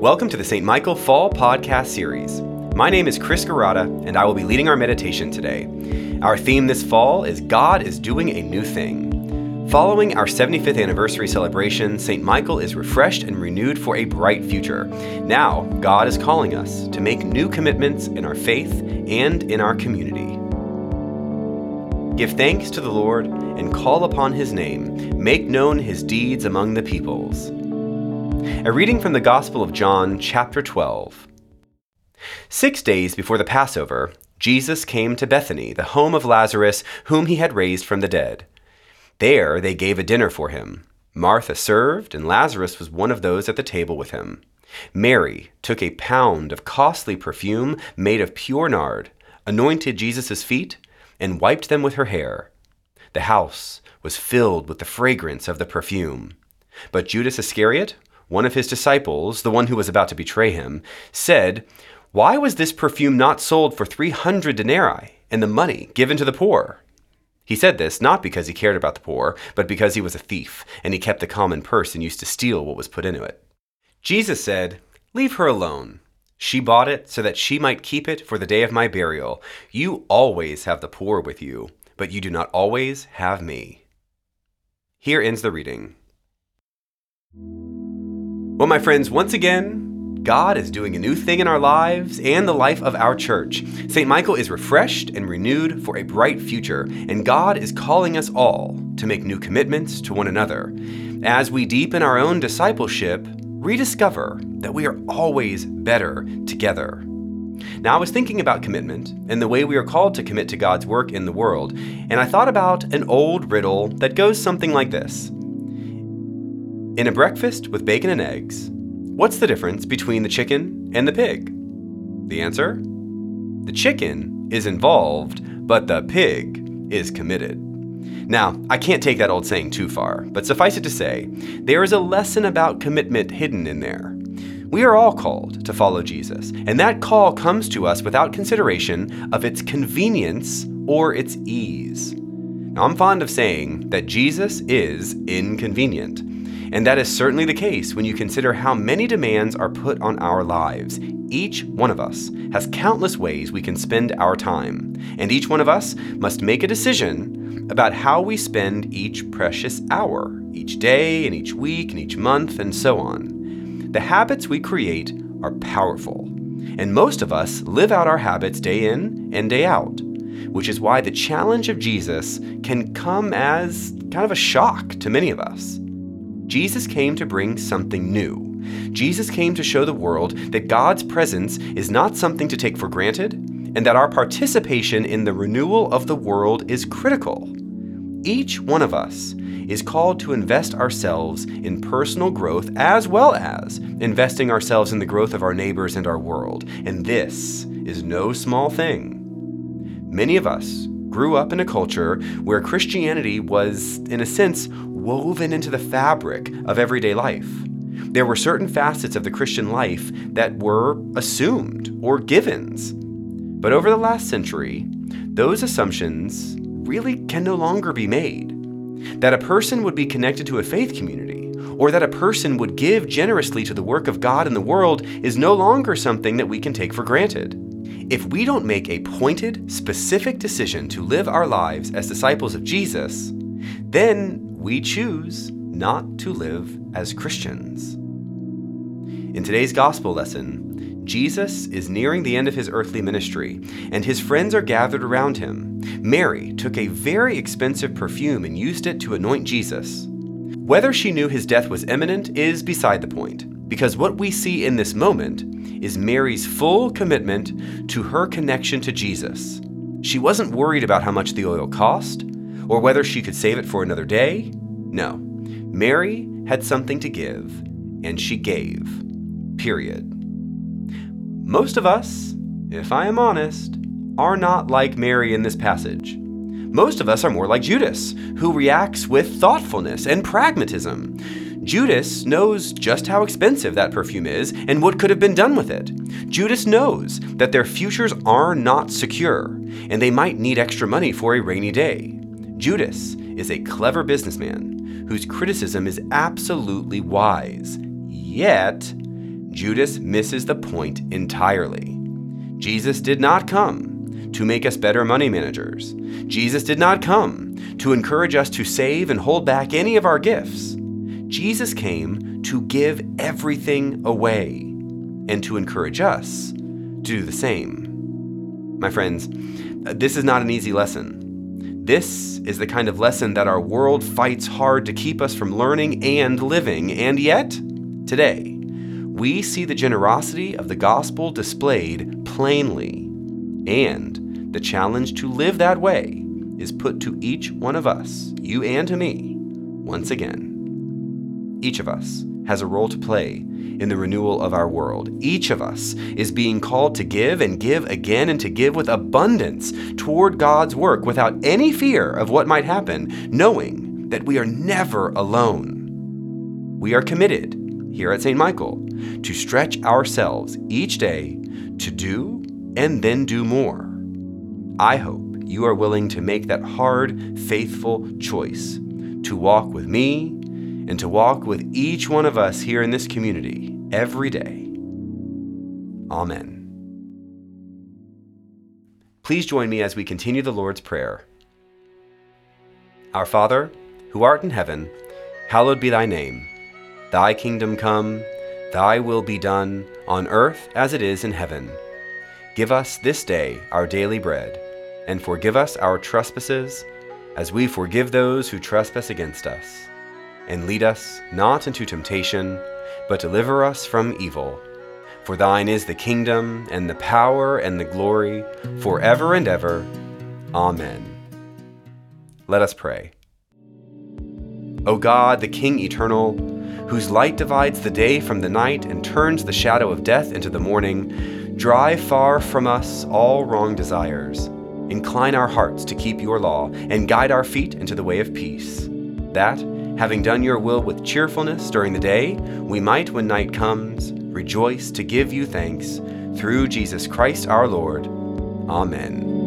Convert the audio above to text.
Welcome to the St. Michael Fall Podcast Series. My name is Chris Garata, and I will be leading our meditation today. Our theme this fall is God is doing a new thing. Following our 75th anniversary celebration, St. Michael is refreshed and renewed for a bright future. Now, God is calling us to make new commitments in our faith and in our community. Give thanks to the Lord and call upon his name. Make known his deeds among the peoples. A reading from the Gospel of John, chapter 12. Six days before the Passover, Jesus came to Bethany, the home of Lazarus, whom he had raised from the dead. There they gave a dinner for him. Martha served, and Lazarus was one of those at the table with him. Mary took a pound of costly perfume made of pure nard, anointed Jesus' feet, and wiped them with her hair. The house was filled with the fragrance of the perfume. But Judas Iscariot, one of his disciples, the one who was about to betray him, said, Why was this perfume not sold for 300 denarii and the money given to the poor? He said this not because he cared about the poor, but because he was a thief, and he kept the common purse and used to steal what was put into it. Jesus said, Leave her alone. She bought it so that she might keep it for the day of my burial. You always have the poor with you, but you do not always have me. Here ends the reading. Well, my friends, once again, God is doing a new thing in our lives and the life of our church. St. Michael is refreshed and renewed for a bright future, and God is calling us all to make new commitments to one another. As we deepen our own discipleship, rediscover that we are always better together. Now, I was thinking about commitment and the way we are called to commit to God's work in the world, and I thought about an old riddle that goes something like this in a breakfast with bacon and eggs, what's the difference between the chicken and the pig? The answer? The chicken is involved, but the pig is committed. Now, I can't take that old saying too far, but suffice it to say, there is a lesson about commitment hidden in there. We are all called to follow Jesus, and that call comes to us without consideration of its convenience or its ease. Now, I'm fond of saying that Jesus is inconvenient. And that is certainly the case when you consider how many demands are put on our lives. Each one of us has countless ways we can spend our time, and each one of us must make a decision about how we spend each precious hour, each day, and each week, and each month, and so on. The habits we create are powerful, and most of us live out our habits day in and day out, which is why the challenge of Jesus can come as kind of a shock to many of us. Jesus came to bring something new. Jesus came to show the world that God's presence is not something to take for granted, and that our participation in the renewal of the world is critical. Each one of us is called to invest ourselves in personal growth as well as investing ourselves in the growth of our neighbors and our world. And this is no small thing. Many of us grew up in a culture where Christianity was, in a sense, woven into the fabric of everyday life. There were certain facets of the Christian life that were assumed or givens. But over the last century, those assumptions really can no longer be made. That a person would be connected to a faith community, or that a person would give generously to the work of God in the world, is no longer something that we can take for granted. If we don't make a pointed, specific decision to live our lives as disciples of Jesus, then we choose not to live as Christians. In today's gospel lesson, Jesus is nearing the end of his earthly ministry, and his friends are gathered around him. Mary took a very expensive perfume and used it to anoint Jesus. Whether she knew his death was imminent is beside the point, because what we see in this moment is Mary's full commitment to her connection to Jesus. She wasn't worried about how much the oil cost, or whether she could save it for another day. No. Mary had something to give, and she gave. Period. Most of us, if I am honest, are not like Mary in this passage. Most of us are more like Judas, who reacts with thoughtfulness and pragmatism. Judas knows just how expensive that perfume is and what could have been done with it. Judas knows that their futures are not secure, and they might need extra money for a rainy day. Judas is a clever businessman whose criticism is absolutely wise. Yet, Judas misses the point entirely. Jesus did not come to make us better money managers. Jesus did not come to encourage us to save and hold back any of our gifts. Jesus came to give everything away and to encourage us to do the same. My friends, this is not an easy lesson. This is the kind of lesson that our world fights hard to keep us from learning and living, and yet, today, we see the generosity of the gospel displayed plainly, and the challenge to live that way is put to each one of us, you and to me, once again. Each of us has a role to play in the renewal of our world. Each of us is being called to give and give again and to give with abundance toward God's work without any fear of what might happen, knowing that we are never alone. We are committed here at St. Michael to stretch ourselves each day to do and then do more. I hope you are willing to make that hard, faithful choice to walk with me and to walk with each one of us here in this community every day. Amen. Please join me as we continue the Lord's Prayer. Our Father, who art in heaven, hallowed be thy name. Thy kingdom come, thy will be done, on earth as it is in heaven. Give us this day our daily bread, and forgive us our trespasses, as we forgive those who trespass against us. And lead us not into temptation but deliver us from evil. For thine is the kingdom, and the power, and the glory, forever and ever. Amen. Let us pray. O God, the King eternal, whose light divides the day from the night and turns the shadow of death into the morning, drive far from us all wrong desires. Incline our hearts to keep your law, and guide our feet into the way of peace. That, having done your will with cheerfulness during the day, we might, when night comes, rejoice to give you thanks through Jesus Christ our Lord. Amen.